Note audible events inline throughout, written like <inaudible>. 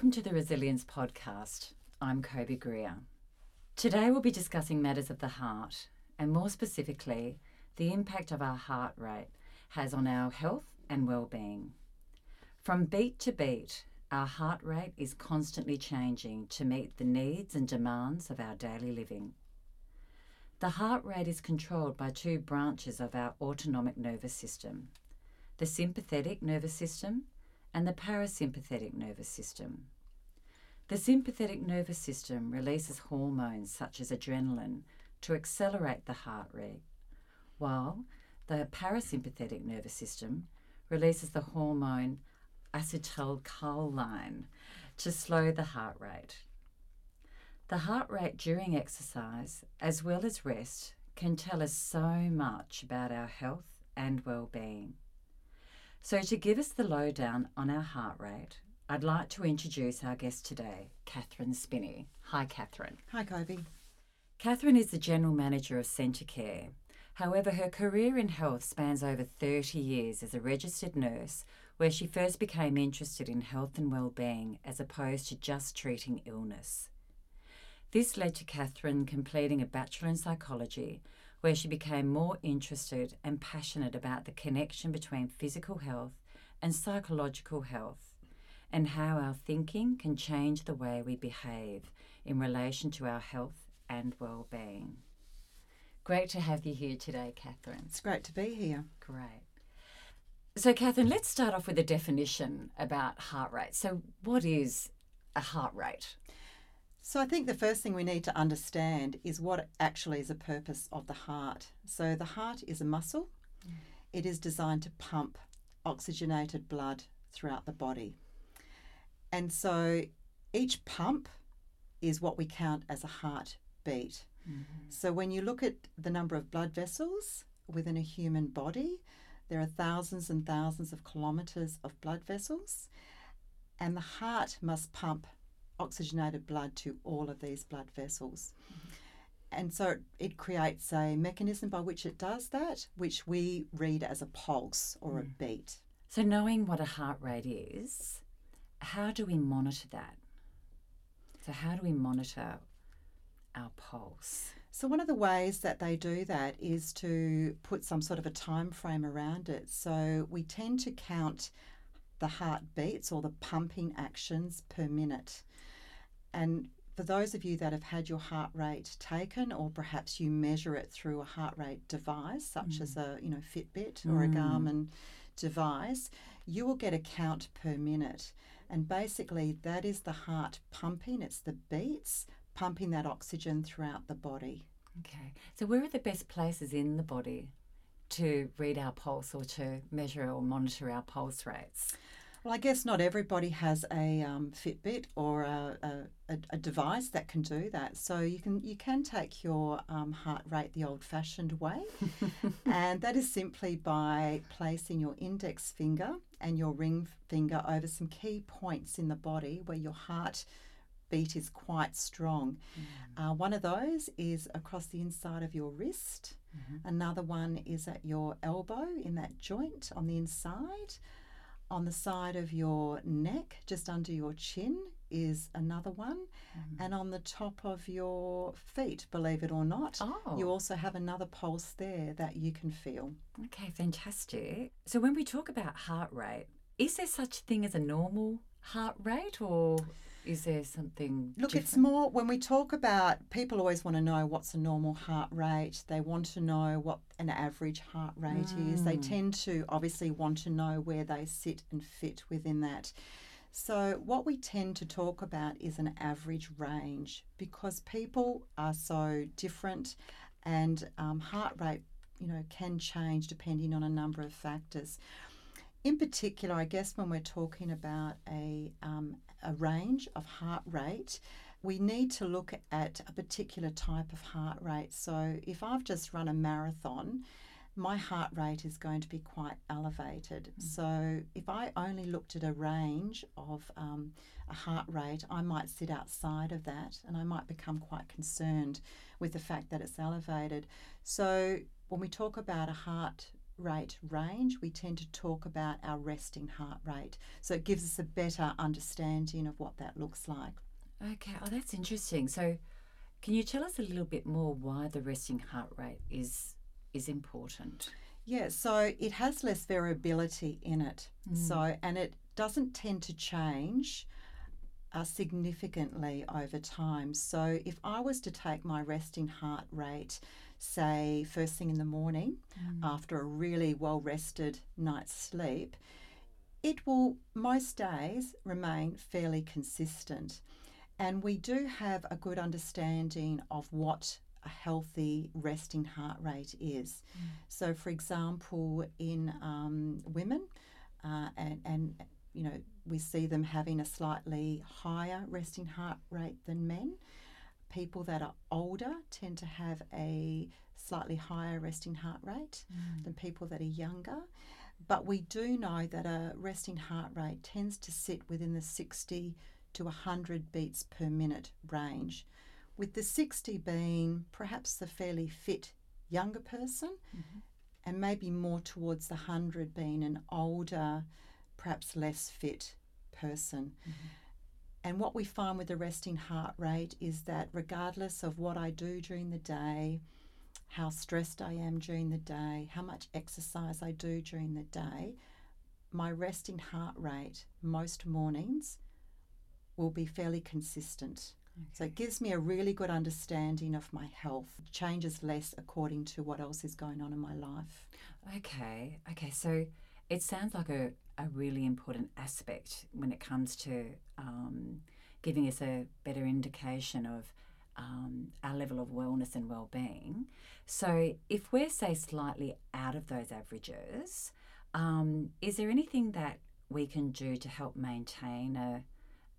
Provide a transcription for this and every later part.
Welcome to the Resilience Podcast. I'm Kobe Greer. Today we'll be discussing matters of the heart, and more specifically, the impact of our heart rate has on our health and well-being. From beat to beat, our heart rate is constantly changing to meet the needs and demands of our daily living. The heart rate is controlled by two branches of our autonomic nervous system the sympathetic nervous system and the parasympathetic nervous system. The sympathetic nervous system releases hormones such as adrenaline to accelerate the heart rate, while the parasympathetic nervous system releases the hormone acetylcholine to slow the heart rate. The heart rate during exercise, as well as rest, can tell us so much about our health and well-being. So, to give us the lowdown on our heart rate, I'd like to introduce our guest today, Catherine Spinney. Hi, Catherine. Hi, Kobe. Catherine is the General Manager of Centacare. However, her career in health spans over 30 years as a registered nurse, where she first became interested in health and well-being as opposed to just treating illness. This led to Catherine completing a Bachelor in Psychology where she became more interested and passionate about the connection between physical health and psychological health, and how our thinking can change the way we behave in relation to our health and well-being. Great to have you here today, Catherine. It's great to be here. Great. So, Catherine, let's start off with a definition about heart rate. So, what is a heart rate? So, I think the first thing we need to understand is what actually is the purpose of the heart. So, the heart is a muscle, mm. it is designed to pump oxygenated blood throughout the body. And so, each pump is what we count as a heartbeat. Mm-hmm. So, when you look at the number of blood vessels within a human body, there are thousands and thousands of kilometres of blood vessels, and the heart must pump oxygenated blood to all of these blood vessels. Mm-hmm. And so it creates a mechanism by which it does that, which we read as a pulse or mm. a beat. So, knowing what a heart rate is, how do we monitor that? So, how do we monitor our pulse? So one of the ways that they do that is to put some sort of a time frame around it. So we tend to count the heartbeats or the pumping actions per minute. And for those of you that have had your heart rate taken, or perhaps you measure it through a heart rate device, such mm. as a you know Fitbit or mm. a Garmin device, you will get a count per minute. And basically, that is the heart pumping, it's the beats pumping that oxygen throughout the body. Okay. So, where are the best places in the body to read our pulse or to measure or monitor our pulse rates? Well, I guess not everybody has a um, Fitbit or a, a, a, device that can do that. So you can you can take your um, heart rate the old-fashioned way, <laughs> and that is simply by placing your index finger and your ring finger over some key points in the body where your heart beat is quite strong. Mm. Uh, one of those is across the inside of your wrist. Mm-hmm. Another one is at your elbow in that joint on the inside on the side of your neck, just under your chin, is another one. Mm. And on the top of your feet, believe it or not, oh. you also have another pulse there that you can feel. Okay, fantastic. So when we talk about heart rate, is there such a thing as a normal heart rate or is there something? Look, different? it's more when we talk about people always want to know what's a normal heart rate. They want to know what an average heart rate mm. is. They mm. tend to obviously want to know where they sit and fit within that. So, what we tend to talk about is an average range because people are so different and um, heart rate, you know, can change depending on a number of factors. In particular, I guess when we're talking about a um, a range of heart rate, we need to look at a particular type of heart rate. So if I've just run a marathon, my heart rate is going to be quite elevated. Mm. So if I only looked at a range of um, a heart rate, I might sit outside of that and I might become quite concerned with the fact that it's elevated. So when we talk about a heart rate range, we tend to talk about our resting heart rate. So it gives us a better understanding of what that looks like. Okay, oh, that's interesting. So, can you tell us a little bit more why the resting heart rate is is important? Yeah, so it has less variability in it. So, and it doesn't tend to change uh, significantly over time. So, if I was to take my resting heart rate, say first thing in the morning after a really well rested night's sleep, it will most days remain fairly consistent. And we do have a good understanding of what a healthy resting heart rate is. So, for example, in um, women, uh, and, and you know, we see them having a slightly higher resting heart rate than men. People that are older tend to have a slightly higher resting heart rate mm. than people that are younger. But we do know that a resting heart rate tends to sit within the 60 to 100 beats per minute range, with the 60 being perhaps the fairly fit younger person, mm-hmm. and maybe more towards the 100 being an older, perhaps less fit person. Mm-hmm. And what we find with the resting heart rate is that regardless of what I do during the day, how stressed I am during the day, how much exercise I do during the day, my resting heart rate most mornings will be fairly consistent. So it gives me a really good understanding of my health. It changes less according to what else is going on in my life. Okay, okay. So it sounds like a, a really important aspect when it comes to um, giving us a better indication of um, our level of wellness and well-being. So if we're say slightly out of those averages, um, is there anything that we can do to help maintain a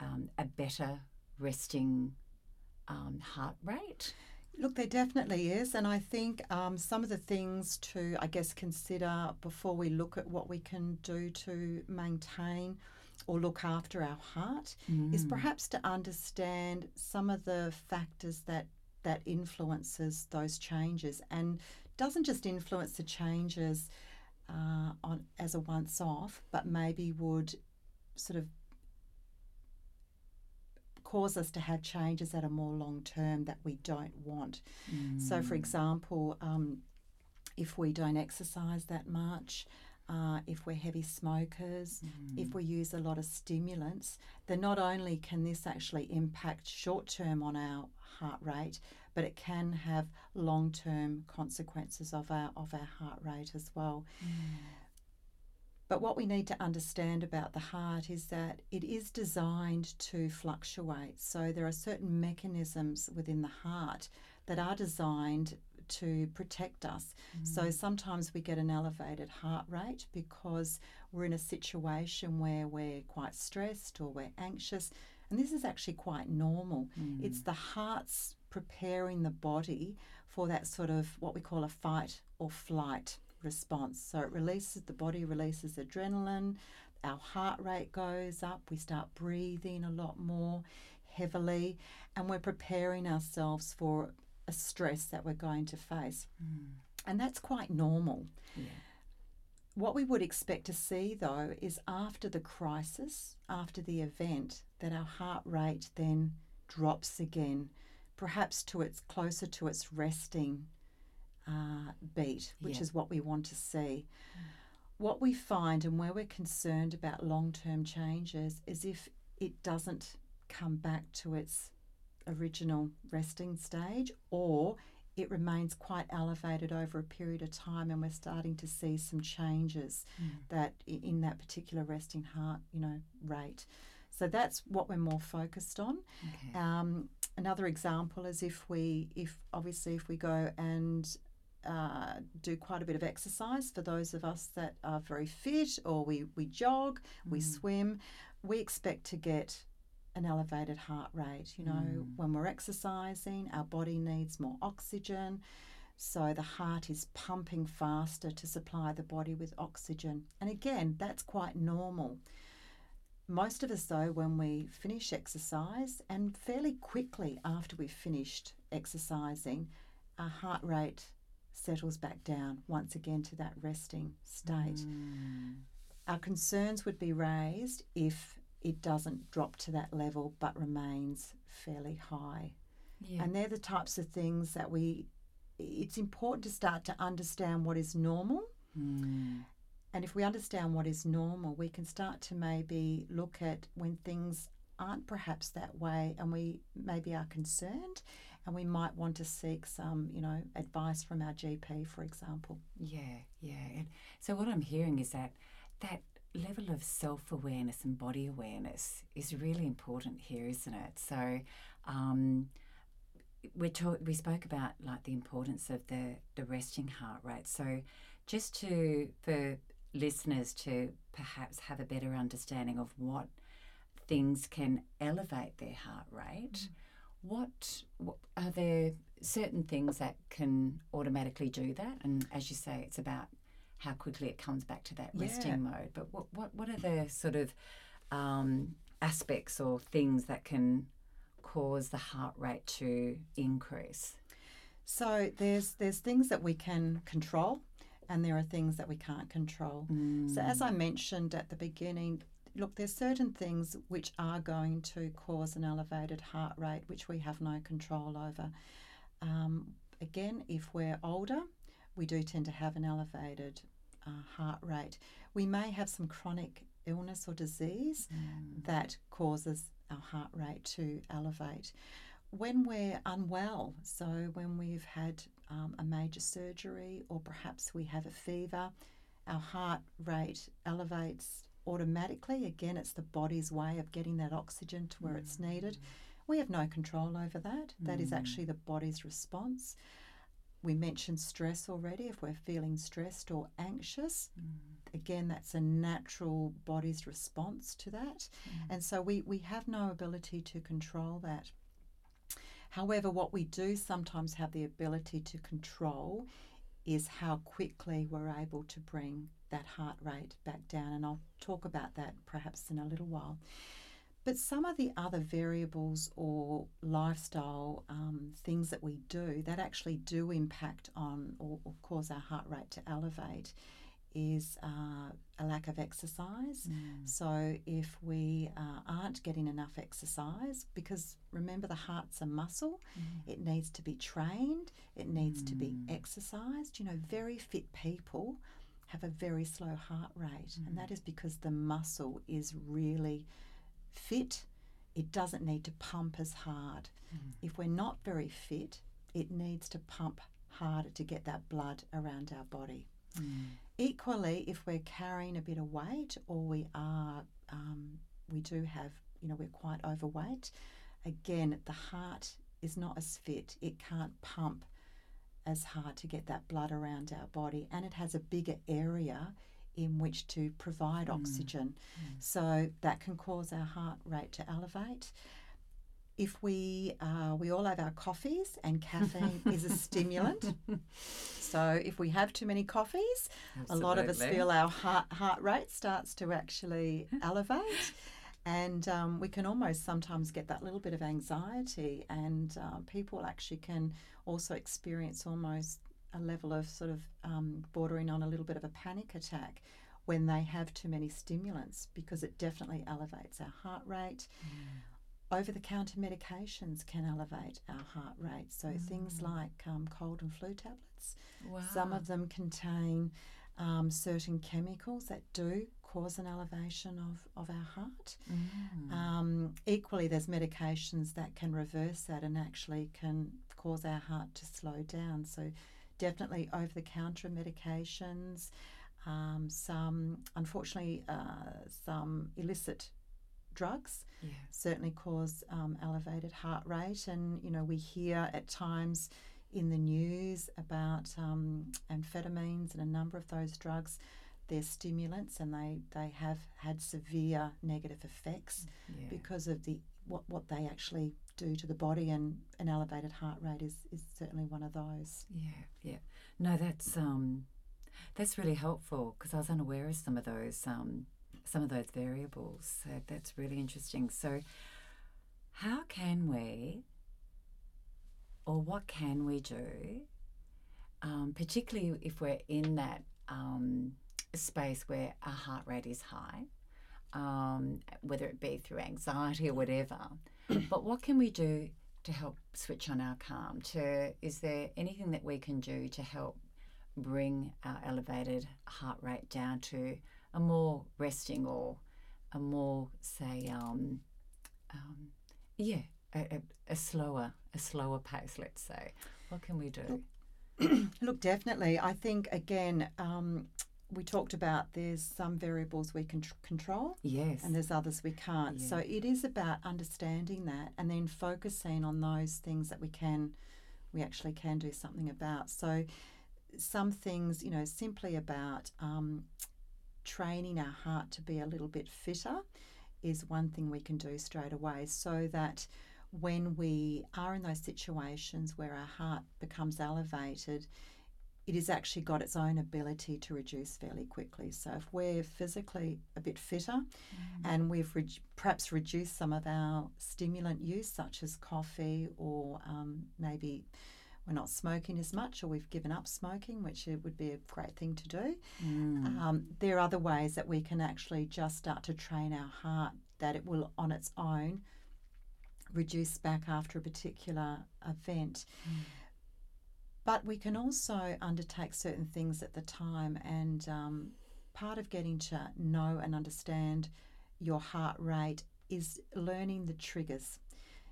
um, a better resting um, heart rate? Look, there definitely is, and I think um, some of the things to, I guess, consider before we look at what we can do to maintain or look after our heart is perhaps to understand some of the factors that that influences those changes, and doesn't just influence the changes uh, on as a once off, but maybe would sort of cause us to have changes that are more long term that we don't want. So, for example, um, if we don't exercise that much, uh, if we're heavy smokers, if we use a lot of stimulants, then not only can this actually impact short term on our heart rate, but it can have long term consequences of our of our heart rate as well. But what we need to understand about the heart is that it is designed to fluctuate. So there are certain mechanisms within the heart that are designed to protect us. Mm-hmm. So sometimes we get an elevated heart rate because we're in a situation where we're quite stressed or we're anxious. And this is actually quite normal. Mm. It's the heart's preparing the body for that sort of what we call a fight or flight response. So it releases, the body releases adrenaline, our heart rate goes up, we start breathing a lot more heavily, and we're preparing ourselves for a stress that we're going to face. Hmm. And that's quite normal. Yeah. What we would expect to see though is after the crisis, after the event, that our heart rate then drops again, perhaps to its closer to its resting uh, beat, which Yeah. is what we want to see. What we find and where we're concerned about long term changes is if it doesn't come back to its original resting stage or it remains quite elevated over a period of time and we're starting to see some changes that in that particular resting heart you know rate so that's what we're more focused on Okay. um, another example is if we if obviously if we go and uh, do quite a bit of exercise for those of us that are very fit or we, we jog we swim. We expect to get an elevated heart rate you know when we're exercising our body needs more oxygen so the heart is pumping faster to supply the body with oxygen. And again that's quite normal. Most of us, though, when we finish exercise and fairly quickly after we've finished exercising, our heart rate settles back down once again to that resting state. Mm. Our concerns would be raised if it doesn't drop to that level but remains fairly high. Yeah. And they're the types of things that we, it's important to start to understand what is normal. Mm. And if we understand what is normal, we can start to maybe look at when things aren't perhaps that way and we maybe are concerned and we might want to seek some, you know, advice from our GP, for example. Yeah, yeah. And so what I'm hearing is that that level of self-awareness and body awareness is really important here, isn't it? So um, we talk, we spoke about like the importance of the the resting heart rate. So just to for listeners to perhaps have a better understanding of what things can elevate their heart rate. What, what are there certain things that can automatically do that? And as you say, it's about how quickly it comes back to that resting Yeah. mode. But what, what, what are the sort of um, aspects or things that can cause the heart rate to increase? So there's there's things that we can control and there are things that we can't control. So as I mentioned at the beginning, look, there's certain things which are going to cause an elevated heart rate which we have no control over. Um, again, if we're older, we do tend to have an elevated uh, heart rate. We may have some chronic illness or disease that causes our heart rate to elevate. When we're unwell, so when we've had um, a major surgery or perhaps we have a fever, our heart rate elevates automatically. Again, it's the body's way of getting that oxygen to where it's mm. needed. We have no control over that. That is actually mm. the body's response. We mentioned stress already. If we're feeling stressed or anxious, mm. again, that's a natural body's response to that. And so we, we have no ability to control that. However, what we do sometimes have the ability to control is how quickly we're able to bring that heart rate back down. And I'll talk about that perhaps in a little while. But some of the other variables or lifestyle um, things that we do that actually do impact on or, or cause our heart rate to elevate is uh, a lack of exercise. So if we uh, aren't getting enough exercise, because remember the heart's a muscle, it needs to be trained, it needs to be exercised. You know, very fit people have a very slow heart rate, and that mm. is because the muscle is really fit. It doesn't need to pump as hard. Mm. If we're not very fit, it needs to pump harder to get that blood around our body. Mm. Equally, if we're carrying a bit of weight or we are, um, we do have, you know, we're quite overweight, again, the heart is not as fit. It can't pump as hard to get that blood around our body, and it has a bigger area in which to provide oxygen. So that can cause our heart rate to elevate. If we uh, we all have our coffees, and caffeine is a stimulant. <laughs> So if we have too many coffees, a lot of us feel our heart heart rate starts to actually <laughs> elevate. And um, we can almost sometimes get that little bit of anxiety, and uh, people actually can also experience almost a level of sort of um, bordering on a little bit of a panic attack when they have too many stimulants because it definitely elevates our heart rate. Over the counter medications can elevate our heart rate. So things like um, cold and flu tablets, Wow. some of them contain um, certain chemicals that do cause an elevation of, of our heart. Mm. Um, equally, there's medications that can reverse that and actually can cause our heart to slow down. So, definitely over the counter medications. Um, some, unfortunately, uh, some illicit drugs yeah. certainly cause um, elevated heart rate. And, you know, we hear at times in the news about um, amphetamines and a number of those drugs. They're stimulants and they, they have had severe negative effects Yeah. because of the what, what they actually do to the body and an elevated heart rate is, is certainly one of those. Yeah, yeah. No, that's um, that's really helpful because I was unaware of some of those um, some of those variables. So that's really interesting. So, how can we, or what can we do, um, particularly if we're in that um, space where our heart rate is high, um, whether it be through anxiety or whatever. <clears throat> but what can we do to help switch on our calm? To is there anything that we can do to help bring our elevated heart rate down to a more resting or a more say um, um, yeah a, a, a slower a slower pace let's say what can we do Look, <clears throat> definitely. I think, again, um, we talked about there's some variables we can tr- control yes and there's others we can't. So it is about understanding that and then focusing on those things that we can, we actually can do something about. So some things, you know, simply about um, training our heart to be a little bit fitter is one thing we can do straight away so that when we are in those situations where our heart becomes elevated, it has actually got its own ability to reduce fairly quickly. So if we're physically a bit fitter and we've re- perhaps reduced some of our stimulant use, such as coffee, or um, maybe we're not smoking as much, or we've given up smoking, which it would be a great thing to do. Mm. Um, there are other ways that we can actually just start to train our heart that it will on its own reduce back after a particular event. But we can also undertake certain things at the time, and um, part of getting to know and understand your heart rate is learning the triggers.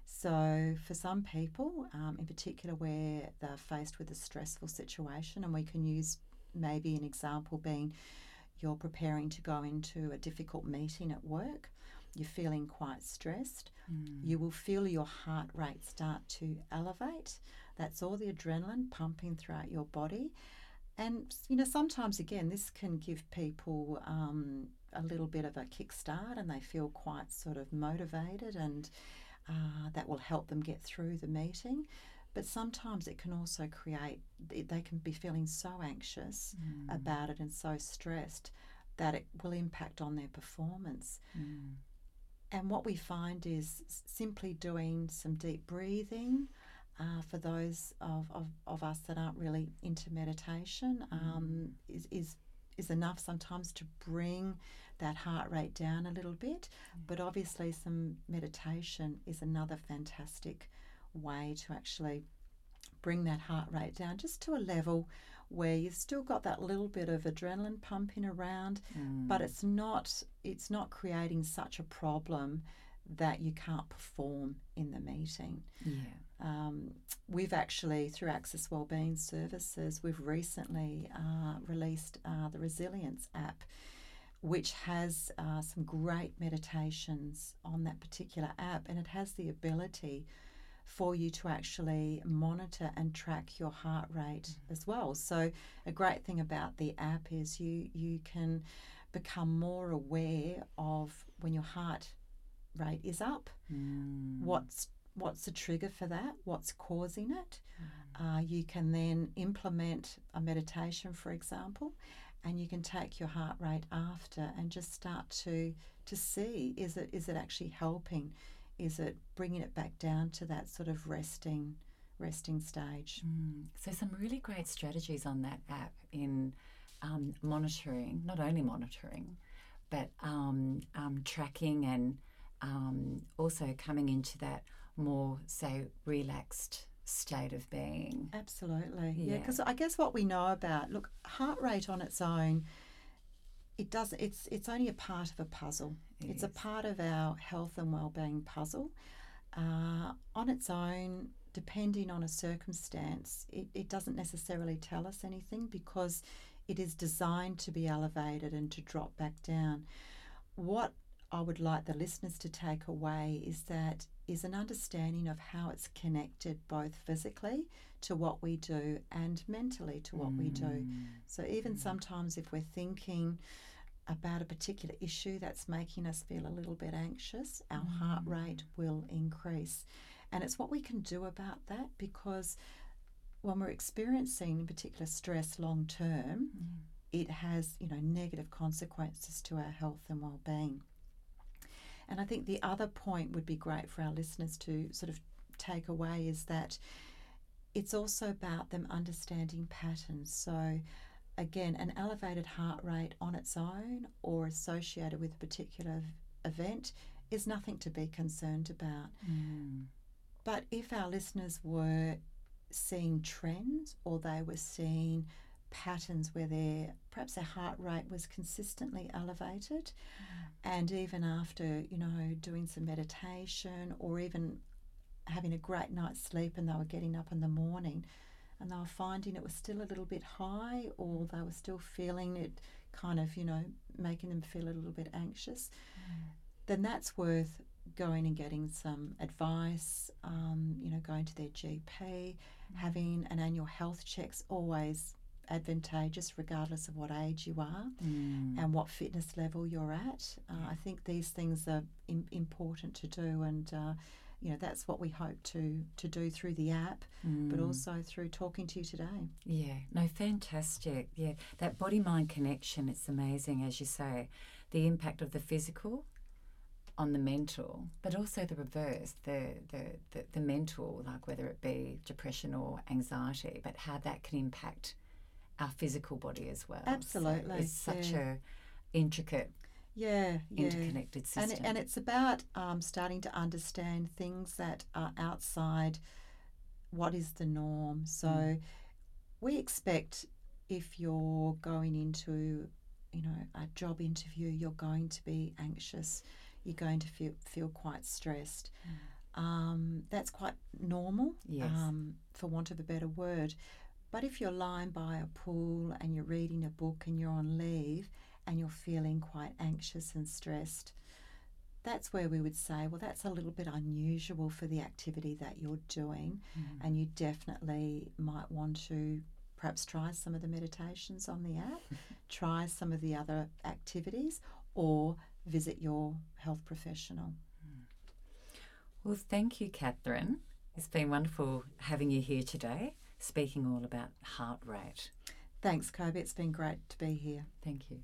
So, for some people, um, in particular, where they're faced with a stressful situation, and we can use maybe an example being you're preparing to go into a difficult meeting at work, you're feeling quite stressed, you will feel your heart rate start to elevate. That's all the adrenaline pumping throughout your body. And, you know, sometimes again, this can give people um, a little bit of a kickstart and they feel quite sort of motivated and uh, that will help them get through the meeting. But sometimes it can also create, they can be feeling so anxious about it and so stressed that it will impact on their performance. Mm. And what we find is simply doing some deep breathing. Uh, for those of, of, of us that aren't really into meditation, um, is, is is enough sometimes to bring that heart rate down a little bit. But obviously, some meditation is another fantastic way to actually bring that heart rate down just to a level where you've still got that little bit of adrenaline pumping around, but it's not it's not creating such a problem that you can't perform in the meeting. yeah Um, we've actually, through Access Wellbeing Services, we've recently uh, released uh, the Resilience app, which has uh, some great meditations on that particular app, and it has the ability for you to actually monitor and track your heart rate as well. So, a great thing about the app is you you can become more aware of when your heart rate is up Mm. what's what's the trigger for that? What's causing it? Uh, you can then implement a meditation for example and you can take your heart rate after and just start to to see is it is it actually helping? Is it bringing it back down to that sort of resting resting stage? Mm. So, some really great strategies on that app in um, monitoring, not only monitoring, but um, um, tracking and um, also coming into that more, say, relaxed state of being. Absolutely. Yeah, Yeah. because I guess what we know about look, heart rate on its own, it does it's it's only a part of a puzzle. It it's a part of our health and well-being puzzle. Uh, on its own, depending on a circumstance, it, it doesn't necessarily tell us anything because it is designed to be elevated and to drop back down. What I would like the listeners to take away is that is an understanding of how it's connected both physically to what we do and mentally to what we do. Mm. So even sometimes if we're thinking about a particular issue that's making us feel a little bit anxious, our heart rate will increase. And it's what we can do about that because when we're experiencing in particular stress long term, it has, you know, negative consequences to our health and well-being. And I think the other point would be great for our listeners to sort of take away is that it's also about them understanding patterns. So, again, an elevated heart rate on its own or associated with a particular event is nothing to be concerned about. Mm. But if our listeners were seeing trends or they were seeing patterns where their perhaps their heart rate was consistently elevated. Mm. And even after you know doing some meditation or even having a great night's sleep and they were getting up in the morning and they were finding it was still a little bit high or they were still feeling it kind of you know making them feel a little bit anxious mm. then that's worth going and getting some advice um, you know going to their gp mm. having an annual health checks always advantageous regardless of what age you are Mm. and what fitness level you're at. Uh, I think these things are Im- important to do, and uh, you know that's what we hope to to do through the app, but Mm. also through talking to you today. Yeah, no, fantastic. Yeah, that body mind connection, it's amazing, as you say, the impact of the physical on the mental, but also the reverse, the, the, the, the mental, like whether it be depression or anxiety, but how that can impact our physical body as well. So Absolutely, it's such yeah. a intricate, Yeah, yeah. interconnected And, system. it, and it's about um, starting to understand things that are outside what is the norm. So Mm. we expect if you're going into, you know, a job interview, you're going to be anxious. You're going to feel feel quite stressed. Um, that's quite normal, Yes. um, for want of a better word. But if you're lying by a pool and you're reading a book and you're on leave and you're feeling quite anxious and stressed, that's where we would say, well, that's a little bit unusual for the activity that you're doing, Mm. and you definitely might want to perhaps try some of the meditations on the app, <laughs> try some of the other activities, or visit your health professional. Well, thank you, Catherine. It's been wonderful having you here today, speaking all about heart rate. Thanks, Kobe. It's been great to be here. Thank you.